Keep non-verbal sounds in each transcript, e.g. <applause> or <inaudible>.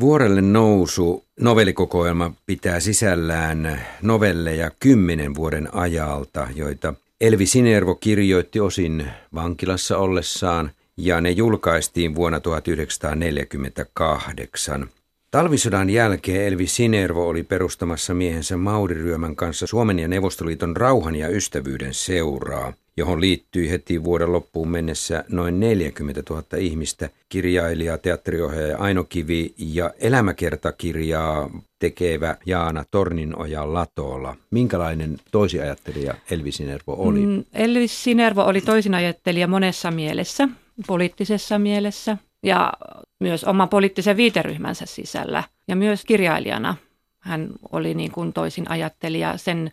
Vuorelle nousu novellikokoelma pitää sisällään novelleja kymmenen vuoden ajalta, joita Elvi Sinervo kirjoitti osin vankilassa ollessaan ja ne julkaistiin vuonna 1948. Talvisodan jälkeen Elvi Sinervo oli perustamassa miehensä Mauri Ryömän kanssa Suomen ja Neuvostoliiton rauhan ja ystävyyden seuraa, johon liittyi heti vuoden loppuun mennessä noin 40 000 ihmistä, kirjailija, teatteriohjaaja Aino Kivi ja elämäkertakirjaa tekevä Jaana Torninoja Latola. Minkälainen toisiajattelija Elvi Sinervo oli? Mm, Elvi Sinervo oli toisinajattelija monessa mielessä, poliittisessa mielessä, ja myös oman poliittisen viiteryhmänsä sisällä ja myös kirjailijana. Hän oli niin kuin toisin ajattelija sen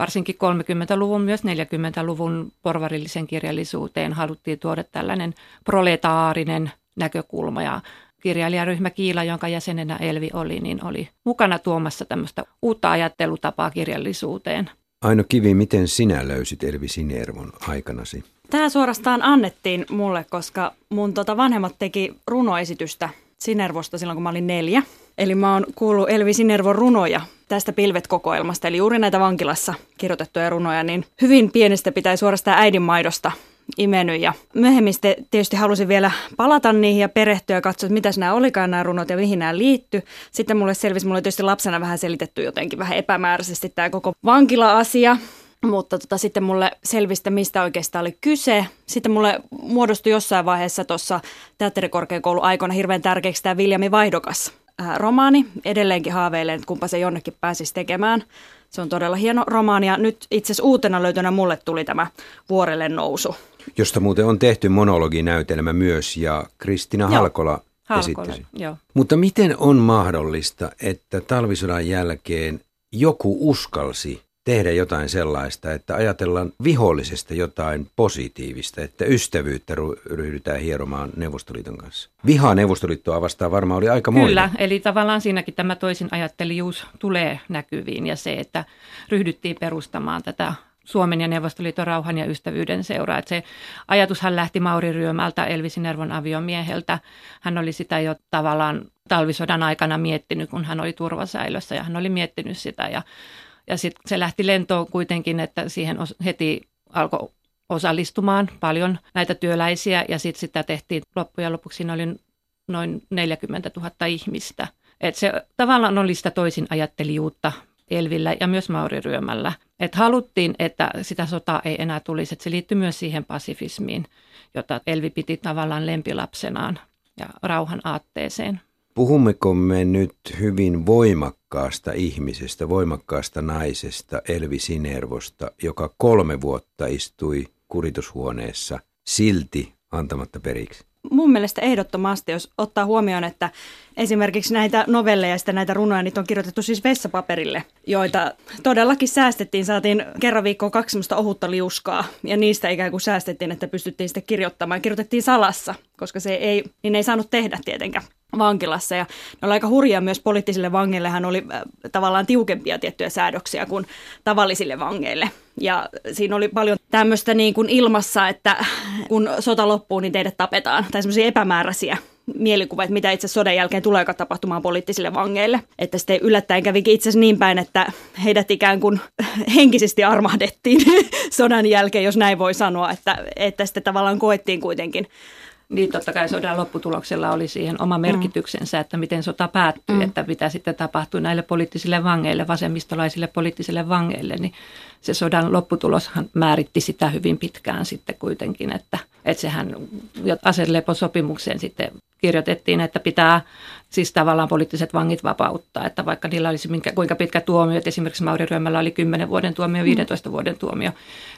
varsinkin 30-luvun, myös 40-luvun porvarillisen kirjallisuuteen haluttiin tuoda tällainen proletaarinen näkökulma ja kirjailijaryhmä Kiila, jonka jäsenenä Elvi oli, niin oli mukana tuomassa tämmöistä uutta ajattelutapaa kirjallisuuteen. Aino Kivi, miten sinä löysit Elvi Sinervon aikanasi? Tämä suorastaan annettiin mulle, koska mun tota vanhemmat teki runoesitystä Sinervosta silloin, kun mä olin neljä. Eli mä oon kuullut Elvi Sinervon runoja tästä Pilvet-kokoelmasta, eli juuri näitä vankilassa kirjoitettuja runoja, niin hyvin pienestä pitää suorastaan äidinmaidosta imenyt. Ja myöhemmin tietysti halusin vielä palata niihin ja perehtyä ja katsoa, mitä nämä olikaan nämä runot ja mihin nämä liittyy. Sitten mulle selvisi, mulle tietysti lapsena vähän selitetty jotenkin vähän epämääräisesti tämä koko vankila-asia. Mutta tota, sitten mulle selvistä, mistä oikeastaan oli kyse. Sitten mulle muodostui jossain vaiheessa tuossa teatterikorkeakoulun aikoina hirveän tärkeäksi tämä Viljami Vaihdokas ää, romaani. Edelleenkin haaveilen, että kumpa se jonnekin pääsisi tekemään. Se on todella hieno romaani ja nyt itse asiassa uutena löytönä mulle tuli tämä Vuorelle nousu. Josta muuten on tehty monologinäytelmä myös ja Kristina Joo. Halkola esitti. Mutta miten on mahdollista, että talvisodan jälkeen joku uskalsi tehdä jotain sellaista, että ajatellaan vihollisesta jotain positiivista, että ystävyyttä ryhdytään hieromaan Neuvostoliiton kanssa. Viha Neuvostoliittoa vastaan varmaan oli aika moinen. Kyllä, eli tavallaan siinäkin tämä toisin ajattelijuus tulee näkyviin ja se, että ryhdyttiin perustamaan tätä Suomen ja Neuvostoliiton rauhan ja ystävyyden seuraa. Että se ajatushan lähti Mauri Ryömältä, Elvisi Nervon aviomieheltä. Hän oli sitä jo tavallaan talvisodan aikana miettinyt, kun hän oli turvasäilössä ja hän oli miettinyt sitä ja ja sitten se lähti lentoon kuitenkin, että siihen heti alkoi osallistumaan paljon näitä työläisiä ja sitten sitä tehtiin loppujen lopuksi siinä oli noin 40 000 ihmistä. Et se tavallaan oli sitä toisin ajattelijuutta Elvillä ja myös Mauriryömällä. Et haluttiin, että sitä sotaa ei enää tulisi. Et se liittyy myös siihen pasifismiin, jota Elvi piti tavallaan lempilapsenaan ja rauhan aatteeseen. Puhummeko me nyt hyvin voimakkaasta ihmisestä, voimakkaasta naisesta, Elvi Sinervosta, joka kolme vuotta istui kuritushuoneessa silti antamatta periksi? mun mielestä ehdottomasti, jos ottaa huomioon, että esimerkiksi näitä novelleja ja näitä runoja, niitä on kirjoitettu siis vessapaperille, joita todellakin säästettiin. Saatiin kerran viikkoon kaksi semmoista ohutta liuskaa ja niistä ikään kuin säästettiin, että pystyttiin sitten kirjoittamaan. Kirjoitettiin salassa, koska se ei, niin ei saanut tehdä tietenkään vankilassa. Ja ne oli aika hurjaa myös poliittisille vangeille. Hän oli äh, tavallaan tiukempia tiettyjä säädöksiä kuin tavallisille vangeille. Ja siinä oli paljon tämmöistä niin kuin ilmassa, että kun sota loppuu, niin teidät tapetaan. Tai semmoisia epämääräisiä mielikuvia, että mitä itse sodan jälkeen tulee tapahtumaan poliittisille vangeille. Että sitten yllättäen kävikin itse asiassa niin päin, että heidät ikään kuin henkisesti armahdettiin <laughs> sodan jälkeen, jos näin voi sanoa, että, että sitten tavallaan koettiin kuitenkin niin totta kai sodan lopputuloksella oli siihen oma mm. merkityksensä, että miten sota päättyi, mm. että mitä sitten tapahtui näille poliittisille vangeille, vasemmistolaisille poliittisille vangeille, niin se sodan lopputuloshan määritti sitä hyvin pitkään sitten kuitenkin, että, että sehän aseleposopimukseen sitten kirjoitettiin, että pitää siis tavallaan poliittiset vangit vapauttaa, että vaikka niillä olisi minkä, kuinka pitkä tuomio, että esimerkiksi Mauri Ryömällä oli 10 vuoden tuomio, 15 mm. vuoden tuomio,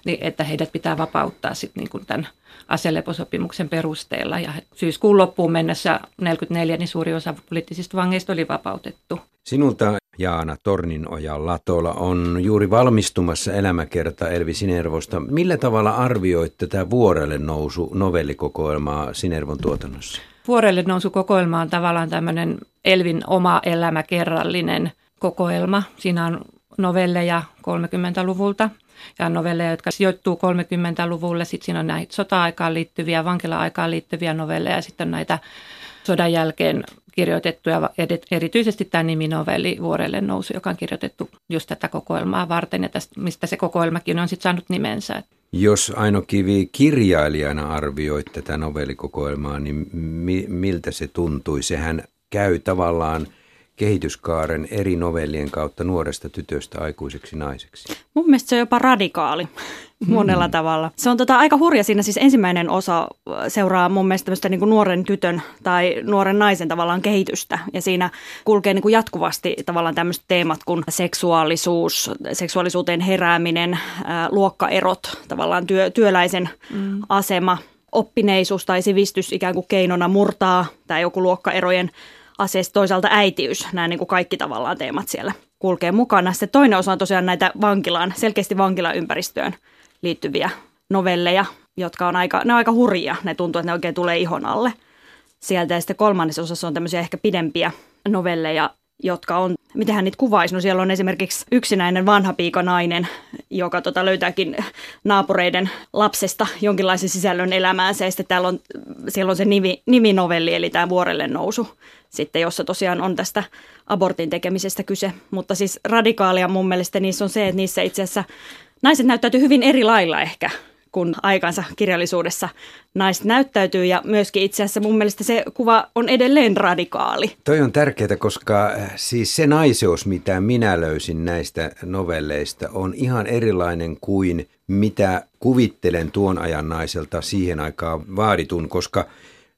niin että heidät pitää vapauttaa sitten niin kuin tämän aseleposopimuksen perusteella. Ja syyskuun loppuun mennessä 44 niin suuri osa poliittisista vangeista oli vapautettu. Sinulta Jaana Torninoja Latola on juuri valmistumassa elämäkerta Elvi Sinervosta. Millä tavalla arvioit tätä vuorelle nousu novellikokoelmaa Sinervon tuotannossa? Vuorelle nousu kokoelma on tavallaan tämmöinen Elvin oma elämäkerrallinen kokoelma. Siinä on novelleja 30-luvulta ja novelleja, jotka sijoittuu 30-luvulle. Sitten siinä on näitä sota-aikaan liittyviä, vankila-aikaan liittyviä novelleja ja sitten on näitä sodan jälkeen kirjoitettu ja erityisesti tämä niminovelli Vuorelle nousu, joka on kirjoitettu just tätä kokoelmaa varten ja tästä, mistä se kokoelmakin on sitten saanut nimensä. Jos Aino Kivi kirjailijana arvioit tätä novellikokoelmaa, niin mi- miltä se tuntui? Sehän käy tavallaan – kehityskaaren eri novellien kautta nuoresta tytöstä aikuiseksi naiseksi? Mun mielestä se on jopa radikaali monella hmm. tavalla. Se on tota aika hurja siinä, siis ensimmäinen osa äh, seuraa mun mielestä tämmöistä niin nuoren tytön tai nuoren naisen tavallaan kehitystä. Ja siinä kulkee niin kuin jatkuvasti tavallaan tämmöiset teemat kuin seksuaalisuus, seksuaalisuuteen herääminen, ää, äh, luokkaerot, tavallaan työ, työläisen hmm. asema, oppineisuus tai sivistys ikään kuin keinona murtaa tai joku luokkaerojen aseesta toisaalta äitiys, nämä niin kuin kaikki tavallaan teemat siellä kulkee mukana. Sitten toinen osa on tosiaan näitä vankilaan, selkeästi vankilaympäristöön liittyviä novelleja, jotka on aika, ne on aika hurjia. Ne tuntuu, että ne oikein tulee ihon alle sieltä. Ja sitten kolmannessa osassa on tämmöisiä ehkä pidempiä novelleja, jotka on, miten hän niitä kuvaisi, no siellä on esimerkiksi yksinäinen vanha nainen, joka tota löytääkin naapureiden lapsesta jonkinlaisen sisällön elämäänsä, ja sitten täällä on, siellä on se nimi, niminovelli, eli tämä vuorelle nousu, sitten, jossa tosiaan on tästä abortin tekemisestä kyse. Mutta siis radikaalia mun mielestä niissä on se, että niissä itse asiassa naiset näyttäytyy hyvin eri lailla ehkä kun aikansa kirjallisuudessa naiset näyttäytyy ja myöskin itse asiassa mun mielestä se kuva on edelleen radikaali. Toi on tärkeää, koska äh, siis se naiseus, mitä minä löysin näistä novelleista, on ihan erilainen kuin mitä kuvittelen tuon ajan naiselta siihen aikaan vaaditun, koska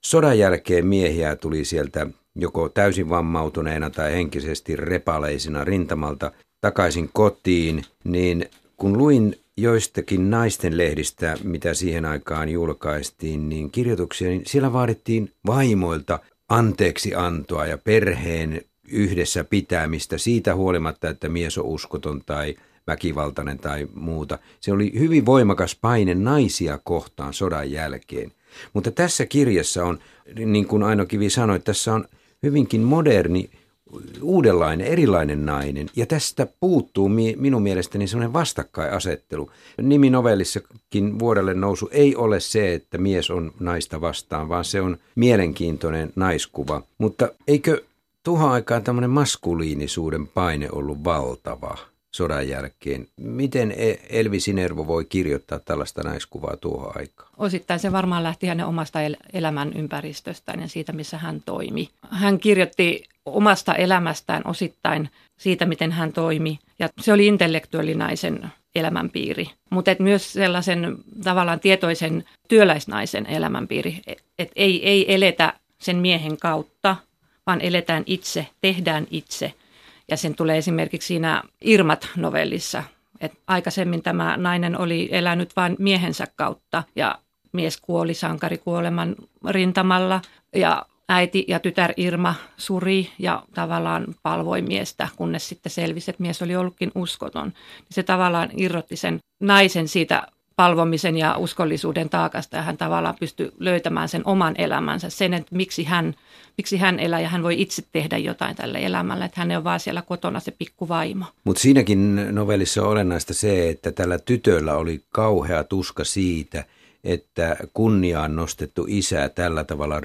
sodan jälkeen miehiä tuli sieltä joko täysin vammautuneena tai henkisesti repaleisina rintamalta takaisin kotiin, niin kun luin joistakin naisten lehdistä, mitä siihen aikaan julkaistiin, niin kirjoituksia, niin siellä vaadittiin vaimoilta anteeksi antoa ja perheen yhdessä pitämistä siitä huolimatta, että mies on uskoton tai väkivaltainen tai muuta. Se oli hyvin voimakas paine naisia kohtaan sodan jälkeen. Mutta tässä kirjassa on, niin kuin Aino Kivi sanoi, tässä on hyvinkin moderni, uudenlainen, erilainen nainen. Ja tästä puuttuu minun mielestäni sellainen vastakkainasettelu. Niminovellissakin vuodelle nousu ei ole se, että mies on naista vastaan, vaan se on mielenkiintoinen naiskuva. Mutta eikö tuohon aikaan tämmöinen maskuliinisuuden paine ollut valtava? sodan jälkeen. Miten e- Elvi Sinervo voi kirjoittaa tällaista naiskuvaa tuohon aikaan? Osittain se varmaan lähti hänen omasta elämän ympäristöstään ja siitä, missä hän toimi. Hän kirjoitti omasta elämästään osittain siitä, miten hän toimi. Ja se oli intellektuaalinaisen elämänpiiri, mutta myös sellaisen tavallaan tietoisen työläisnaisen elämänpiiri, että ei, ei eletä sen miehen kautta, vaan eletään itse, tehdään itse – ja sen tulee esimerkiksi siinä Irmat-novellissa, että aikaisemmin tämä nainen oli elänyt vain miehensä kautta ja mies kuoli sankarikuoleman rintamalla. Ja äiti ja tytär Irma suri ja tavallaan palvoi miestä, kunnes sitten selvisi, että mies oli ollutkin uskoton. Se tavallaan irrotti sen naisen siitä palvomisen ja uskollisuuden taakasta ja hän tavallaan pystyy löytämään sen oman elämänsä, sen, että miksi hän, miksi hän elää ja hän voi itse tehdä jotain tälle elämälle, että hän on vaan siellä kotona se pikkuvaimo. Mutta siinäkin novellissa on olennaista se, että tällä tytöllä oli kauhea tuska siitä, että kunniaan nostettu isä tällä tavalla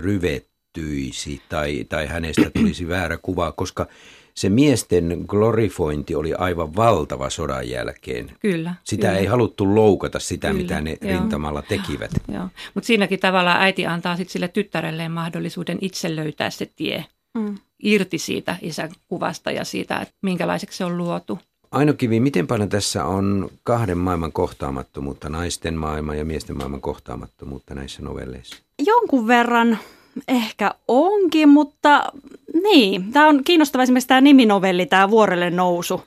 ryvettyisi tai, tai hänestä tulisi väärä kuva, koska se miesten glorifointi oli aivan valtava sodan jälkeen. Kyllä. Sitä kyllä. ei haluttu loukata sitä, kyllä, mitä ne joo. rintamalla tekivät. <laughs> Joo. Mutta siinäkin tavalla äiti antaa sit sille tyttärelleen mahdollisuuden itse löytää se tie mm. irti siitä isän kuvasta ja siitä, että minkälaiseksi se on luotu. Aino Kivi, miten paljon tässä on kahden maailman kohtaamattomuutta, naisten maailman ja miesten maailman kohtaamattomuutta näissä novelleissa? Jonkun verran ehkä onkin, mutta niin, tämä on kiinnostava esimerkiksi tämä niminovelli, tämä Vuorelle nousu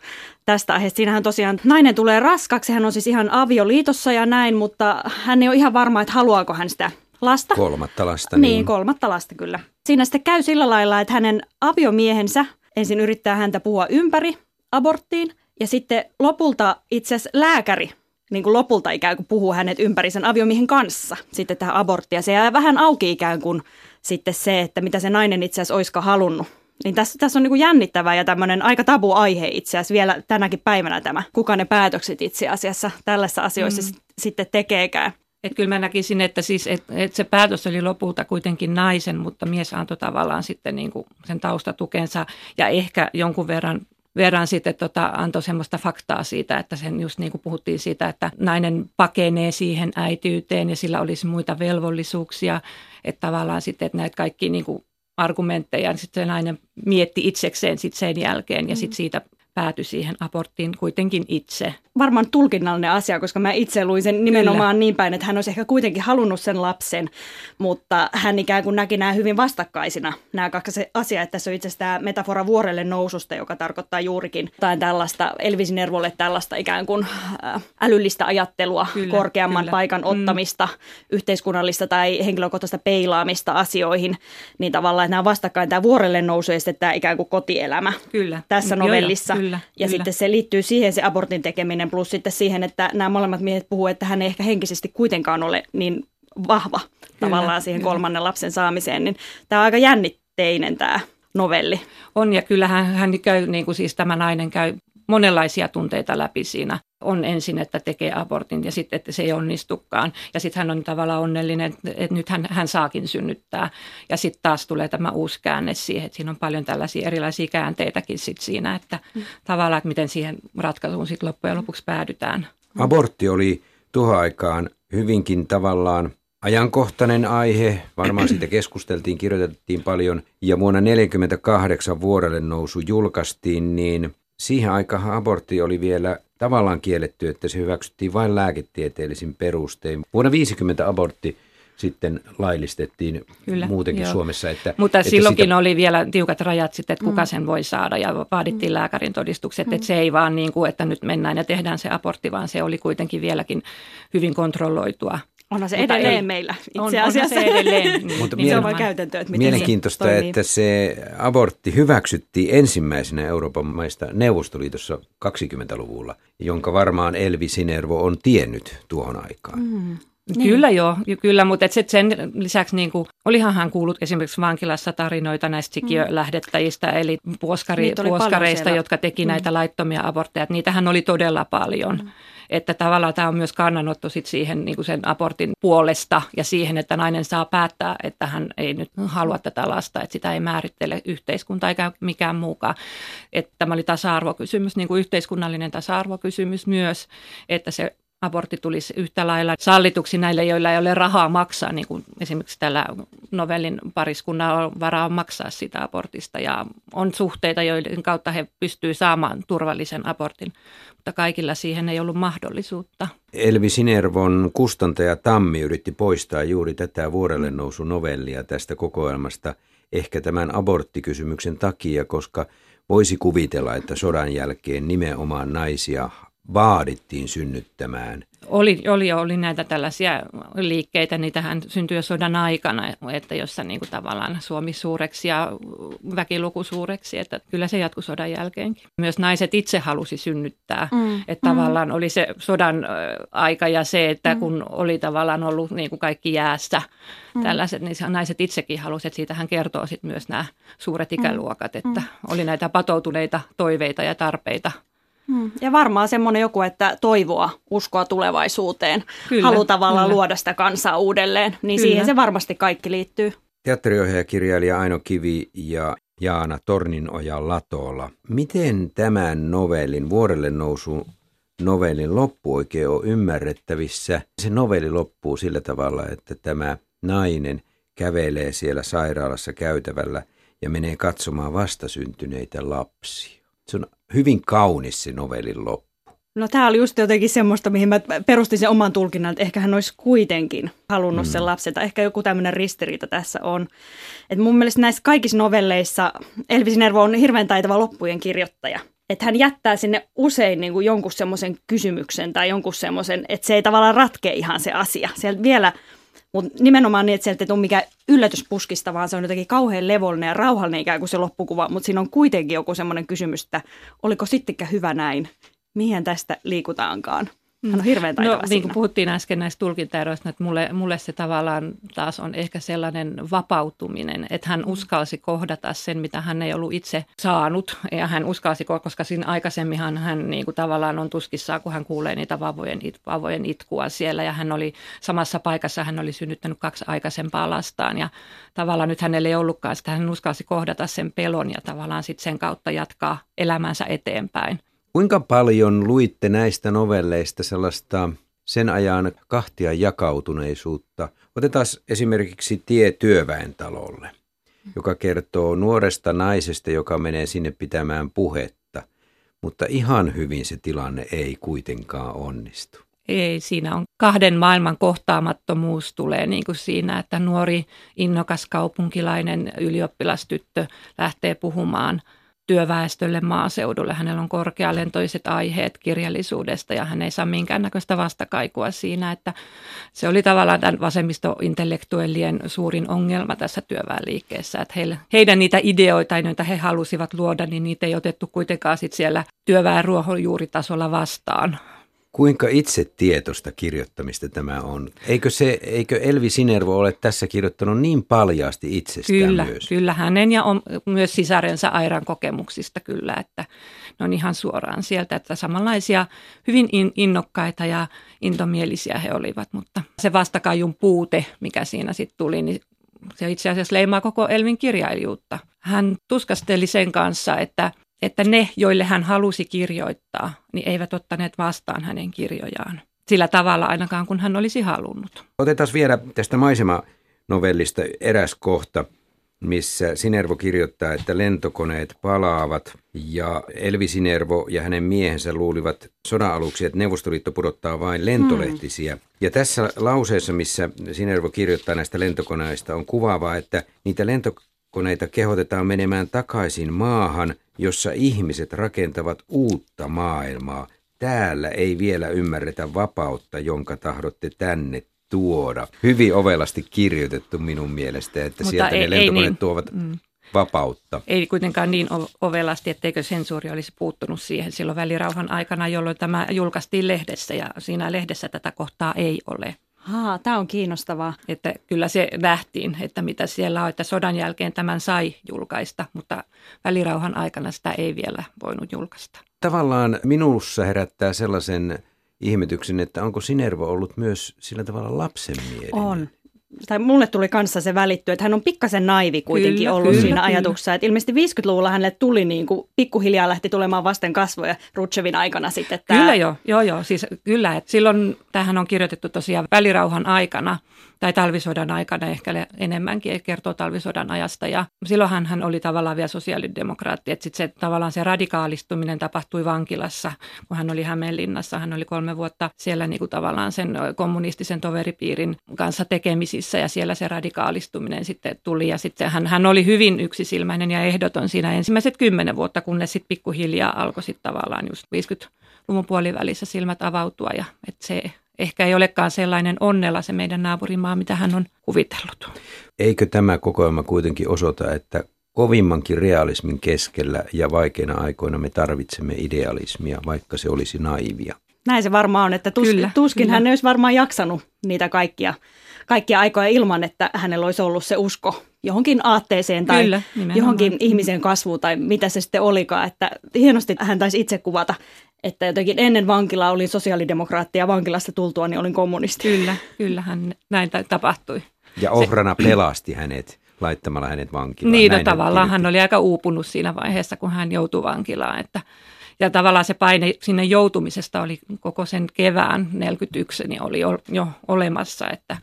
tästä aiheesta. Siinähän tosiaan nainen tulee raskaksi, hän on siis ihan avioliitossa ja näin, mutta hän ei ole ihan varma, että haluaako hän sitä lasta. Kolmatta lasta. Niin, niin kolmatta lasta kyllä. Siinä sitten käy sillä lailla, että hänen aviomiehensä ensin yrittää häntä puhua ympäri aborttiin ja sitten lopulta itse asiassa lääkäri niin kuin lopulta ikään kuin puhuu hänet ympäri sen aviomiehen kanssa sitten tähän aborttiin. Ja se jää vähän auki ikään kuin sitten se, että mitä se nainen itse asiassa olisikaan halunnut. Niin tässä, tässä on niin kuin jännittävä ja tämmöinen aika tabu aihe itse asiassa vielä tänäkin päivänä tämä, kuka ne päätökset itse asiassa tällaisissa asioissa mm. sitten tekeekään. Että kyllä mä näkisin, että, siis, että, että se päätös oli lopulta kuitenkin naisen, mutta mies antoi tavallaan sitten niin kuin sen taustatukensa ja ehkä jonkun verran verran sitten tota, antoi semmoista faktaa siitä, että sen just niin kuin puhuttiin siitä, että nainen pakenee siihen äityyteen ja sillä olisi muita velvollisuuksia, että tavallaan sitten, että näitä kaikki niin kuin argumentteja, niin sitten se nainen mietti itsekseen sitten sen jälkeen ja sitten mm. siitä päätyi siihen aborttiin kuitenkin itse. Varmaan tulkinnallinen asia, koska mä itse luin sen nimenomaan Kyllä. niin päin, että hän olisi ehkä kuitenkin halunnut sen lapsen, mutta hän ikään kuin näki nämä hyvin vastakkaisina, nämä kaksi asiaa, että tässä on itse asiassa tämä metafora vuorelle noususta, joka tarkoittaa juurikin tai tällaista Elvisin Nervolle tällaista ikään kuin äh, älyllistä ajattelua, kyllä, korkeamman kyllä. paikan mm. ottamista, mm. yhteiskunnallista tai henkilökohtaista peilaamista asioihin, niin tavallaan että nämä vastakkain tämä vuorelle nousu ja sitten tämä ikään kuin kotielämä kyllä. tässä novellissa. Joo, joo Kyllä, ja kyllä. sitten se liittyy siihen se abortin tekeminen plus sitten siihen, että nämä molemmat miehet puhuu, että hän ei ehkä henkisesti kuitenkaan ole niin vahva kyllä, tavallaan siihen kyllä. kolmannen lapsen saamiseen. Niin tämä on aika jännitteinen tämä novelli. On ja kyllähän hän käy, niin kuin siis tämä nainen käy monenlaisia tunteita läpi siinä. On ensin, että tekee abortin ja sitten, että se ei onnistukaan. Ja sitten hän on tavallaan onnellinen, että nyt hän, hän saakin synnyttää. Ja sitten taas tulee tämä uusi käänne siihen, että siinä on paljon tällaisia erilaisia käänteitäkin sit siinä, että mm. tavallaan, että miten siihen ratkaisuun sitten loppujen lopuksi päädytään. Abortti oli tuohon aikaan hyvinkin tavallaan ajankohtainen aihe. Varmaan siitä keskusteltiin, kirjoitettiin paljon. Ja vuonna 1948 vuodelle nousu julkaistiin, niin siihen aikaan abortti oli vielä tavallaan kielletty, että se hyväksyttiin vain lääketieteellisin perustein. Vuonna 50 abortti sitten laillistettiin Kyllä, muutenkin joo. Suomessa. Että, Mutta että silloinkin sitä... oli vielä tiukat rajat sitten, että kuka mm. sen voi saada ja vaadittiin mm. lääkärin todistukset, mm. että se ei vaan niin kuin, että nyt mennään ja tehdään se abortti, vaan se oli kuitenkin vieläkin hyvin kontrolloitua. Onhan se Mutta edelleen ei, meillä itse on, asiassa. On se edelleen. <laughs> niin, Mutta niin se on vain käytäntö, että miten Mielenkiintoista, se että se abortti hyväksyttiin ensimmäisenä Euroopan maista Neuvostoliitossa 20-luvulla, jonka varmaan Elvi Sinervo on tiennyt tuohon aikaan. Mm. Niin. Kyllä joo, kyllä, mutta et sen lisäksi niin kuin, olihan hän kuullut esimerkiksi vankilassa tarinoita näistä sikiölähdettäjistä, mm. eli puoskari, puoskareista, jotka teki mm. näitä laittomia abortteja. Niitähän oli todella paljon. Mm. Että tavallaan tämä on myös kannanotto sit siihen niin kuin sen abortin puolesta ja siihen, että nainen saa päättää, että hän ei nyt halua tätä lasta, että sitä ei määrittele yhteiskunta eikä mikään muukaan. Että tämä oli tasa-arvokysymys, niin kuin yhteiskunnallinen tasa-arvokysymys myös, että se abortti tulisi yhtä lailla sallituksi näille, joilla ei ole rahaa maksaa, niin kuin esimerkiksi tällä novellin pariskunnan on varaa maksaa sitä abortista ja on suhteita, joiden kautta he pystyvät saamaan turvallisen abortin, mutta kaikilla siihen ei ollut mahdollisuutta. Elvi Sinervon kustantaja Tammi yritti poistaa juuri tätä vuorelle nousu novellia tästä kokoelmasta ehkä tämän aborttikysymyksen takia, koska voisi kuvitella, että sodan jälkeen nimenomaan naisia vaadittiin synnyttämään. Oli, oli, oli näitä tällaisia liikkeitä, niitähän syntyi jo sodan aikana, että jossa niin kuin tavallaan Suomi suureksi ja väkiluku suureksi, että kyllä se jatkui sodan jälkeenkin. Myös naiset itse halusi synnyttää, mm. että mm. tavallaan oli se sodan aika ja se, että mm. kun oli tavallaan ollut niin kuin kaikki jäässä, mm. tällaiset, niin naiset itsekin halusivat, että siitähän kertoo sitten myös nämä suuret mm. ikäluokat, että mm. oli näitä patoutuneita toiveita ja tarpeita Hmm. Ja varmaan semmoinen joku, että toivoa, uskoa tulevaisuuteen, kyllä, halu tavallaan kyllä. luoda sitä kansaa uudelleen, niin kyllä. siihen se varmasti kaikki liittyy. Teatteriohjaajakirjailija Aino Kivi ja Jaana Torninoja Latola. Miten tämän novellin, vuorelle nousu novellin loppu oikein on ymmärrettävissä? Se novelli loppuu sillä tavalla, että tämä nainen kävelee siellä sairaalassa käytävällä ja menee katsomaan vastasyntyneitä lapsia. Se on hyvin kaunis se novellin loppu. No tämä oli just jotenkin semmoista, mihin mä perustin sen oman tulkinnan, että ehkä hän olisi kuitenkin halunnut mm. sen lapsen. Tai ehkä joku tämmöinen ristiriita tässä on. Et mun mielestä näissä kaikissa novelleissa Elvis Nervo on hirveän taitava loppujen kirjoittaja. Että hän jättää sinne usein niin kuin jonkun semmoisen kysymyksen tai jonkun semmoisen, että se ei tavallaan ratkea ihan se asia. Sieltä vielä mutta nimenomaan niin, että sieltä ei tule mikään yllätyspuskista, vaan se on jotenkin kauhean levollinen ja rauhallinen ikään kuin se loppukuva. Mutta siinä on kuitenkin joku semmoinen kysymys, että oliko sittenkään hyvä näin? Mihin tästä liikutaankaan? Hän on hirveän taitava no, siinä. niin kuin puhuttiin äsken näistä tulkintaeroista, että mulle, mulle se tavallaan taas on ehkä sellainen vapautuminen, että hän uskalsi kohdata sen, mitä hän ei ollut itse saanut. Ja hän uskalsi, koska siinä aikaisemminhan hän niin kuin tavallaan on tuskissaan, kun hän kuulee niitä vavojen, vavojen itkua siellä. Ja hän oli samassa paikassa, hän oli synnyttänyt kaksi aikaisempaa lastaan. Ja tavallaan nyt hänelle ei ollutkaan sitä, hän uskalsi kohdata sen pelon ja tavallaan sitten sen kautta jatkaa elämänsä eteenpäin. Kuinka paljon luitte näistä novelleista sellaista sen ajan kahtia jakautuneisuutta? Otetaan esimerkiksi Tie työväen talolle, joka kertoo nuoresta naisesta, joka menee sinne pitämään puhetta, mutta ihan hyvin se tilanne ei kuitenkaan onnistu. Ei, siinä on kahden maailman kohtaamattomuus tulee niin kuin siinä, että nuori innokas kaupunkilainen ylioppilastyttö lähtee puhumaan – työväestölle maaseudulle. Hänellä on korkealentoiset aiheet kirjallisuudesta ja hän ei saa minkäännäköistä vastakaikua siinä, että se oli tavallaan tämän vasemmistointellektuellien suurin ongelma tässä työväenliikkeessä, että heille, heidän niitä ideoita, joita he halusivat luoda, niin niitä ei otettu kuitenkaan sit siellä työväen ruohonjuuritasolla vastaan. Kuinka itse tietosta kirjoittamista tämä on? Eikö, se, eikö Elvi Sinervo ole tässä kirjoittanut niin paljaasti itsestään kyllä, myös? Kyllä, hänen ja on, myös sisarensa Airan kokemuksista kyllä, että ne on ihan suoraan sieltä, että samanlaisia hyvin in, innokkaita ja intomielisiä he olivat, mutta se vastakajun puute, mikä siinä sitten tuli, niin se itse asiassa leimaa koko Elvin kirjailijuutta. Hän tuskasteli sen kanssa, että – että ne, joille hän halusi kirjoittaa, niin eivät ottaneet vastaan hänen kirjojaan sillä tavalla ainakaan, kun hän olisi halunnut. Otetaan vielä tästä maisemanovellista eräs kohta, missä Sinervo kirjoittaa, että lentokoneet palaavat ja Elvi Sinervo ja hänen miehensä luulivat sodan aluksi, että Neuvostoliitto pudottaa vain lentolehtisiä. Hmm. Ja tässä lauseessa, missä Sinervo kirjoittaa näistä lentokoneista, on kuvaavaa, että niitä lentokoneita kehotetaan menemään takaisin maahan, jossa ihmiset rakentavat uutta maailmaa. Täällä ei vielä ymmärretä vapautta, jonka tahdotte tänne tuoda. Hyvin ovelasti kirjoitettu minun mielestä, että Mutta sieltä ei, ne lentokoneet niin, tuovat mm. vapautta. Ei kuitenkaan niin ovelasti, etteikö sensuuri olisi puuttunut siihen silloin välirauhan aikana, jolloin tämä julkaistiin lehdessä ja siinä lehdessä tätä kohtaa ei ole. Haa, tämä on kiinnostavaa. Että kyllä se nähtiin, että mitä siellä on, että sodan jälkeen tämän sai julkaista, mutta välirauhan aikana sitä ei vielä voinut julkaista. Tavallaan minussa herättää sellaisen ihmetyksen, että onko Sinervo ollut myös sillä tavalla lapsenmielinen? On tai mulle tuli kanssa se välitty, että hän on pikkasen naivi kuitenkin kyllä, ollut kyllä, siinä kyllä. ajatuksessa. Että ilmeisesti 50-luvulla hänelle tuli niin kuin, pikkuhiljaa lähti tulemaan vasten kasvoja Rutschevin aikana sitten. Tämä... Kyllä joo, joo, joo. Siis kyllä, että silloin tähän on kirjoitettu tosiaan välirauhan aikana – tai talvisodan aikana ehkä enemmänkin kertoo talvisodan ajasta. Ja silloinhan hän oli tavallaan vielä sosiaalidemokraatti, että sitten se tavallaan se radikaalistuminen tapahtui vankilassa, kun hän oli Hämeenlinnassa. Hän oli kolme vuotta siellä niin kuin tavallaan sen kommunistisen toveripiirin kanssa tekemisissä ja siellä se radikaalistuminen sitten tuli. Ja sitten hän, hän oli hyvin yksisilmäinen ja ehdoton siinä ensimmäiset kymmenen vuotta, kunnes sitten pikkuhiljaa alkoi sitten tavallaan just 50-luvun puolivälissä silmät avautua ja että se ehkä ei olekaan sellainen onnella se meidän naapurimaa, mitä hän on kuvitellut. Eikö tämä kokoelma kuitenkin osoita, että kovimmankin realismin keskellä ja vaikeina aikoina me tarvitsemme idealismia, vaikka se olisi naivia? Näin se varmaan on, että tus, kyllä, tuskin kyllä. hän olisi varmaan jaksanut niitä kaikkia, kaikkia aikoja ilman, että hänellä olisi ollut se usko johonkin aatteeseen tai kyllä, johonkin ihmisen kasvuun tai mitä se sitten olikaan. Että hienosti hän taisi itse kuvata, että jotenkin ennen vankilaa olin sosiaalidemokraatti ja vankilasta tultua niin olin kommunisti. Kyllä, kyllähän näin tapahtui. Ja Ohrana Se, pelasti hänet laittamalla hänet vankilaan. Niin, no, tavallaan hän oli aika uupunut siinä vaiheessa, kun hän joutui vankilaan. Että, ja tavallaan se paine sinne joutumisesta oli koko sen kevään 41, niin oli jo olemassa, että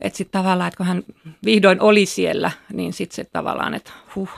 että sitten tavallaan, että kun hän vihdoin oli siellä, niin sitten se tavallaan, että huh,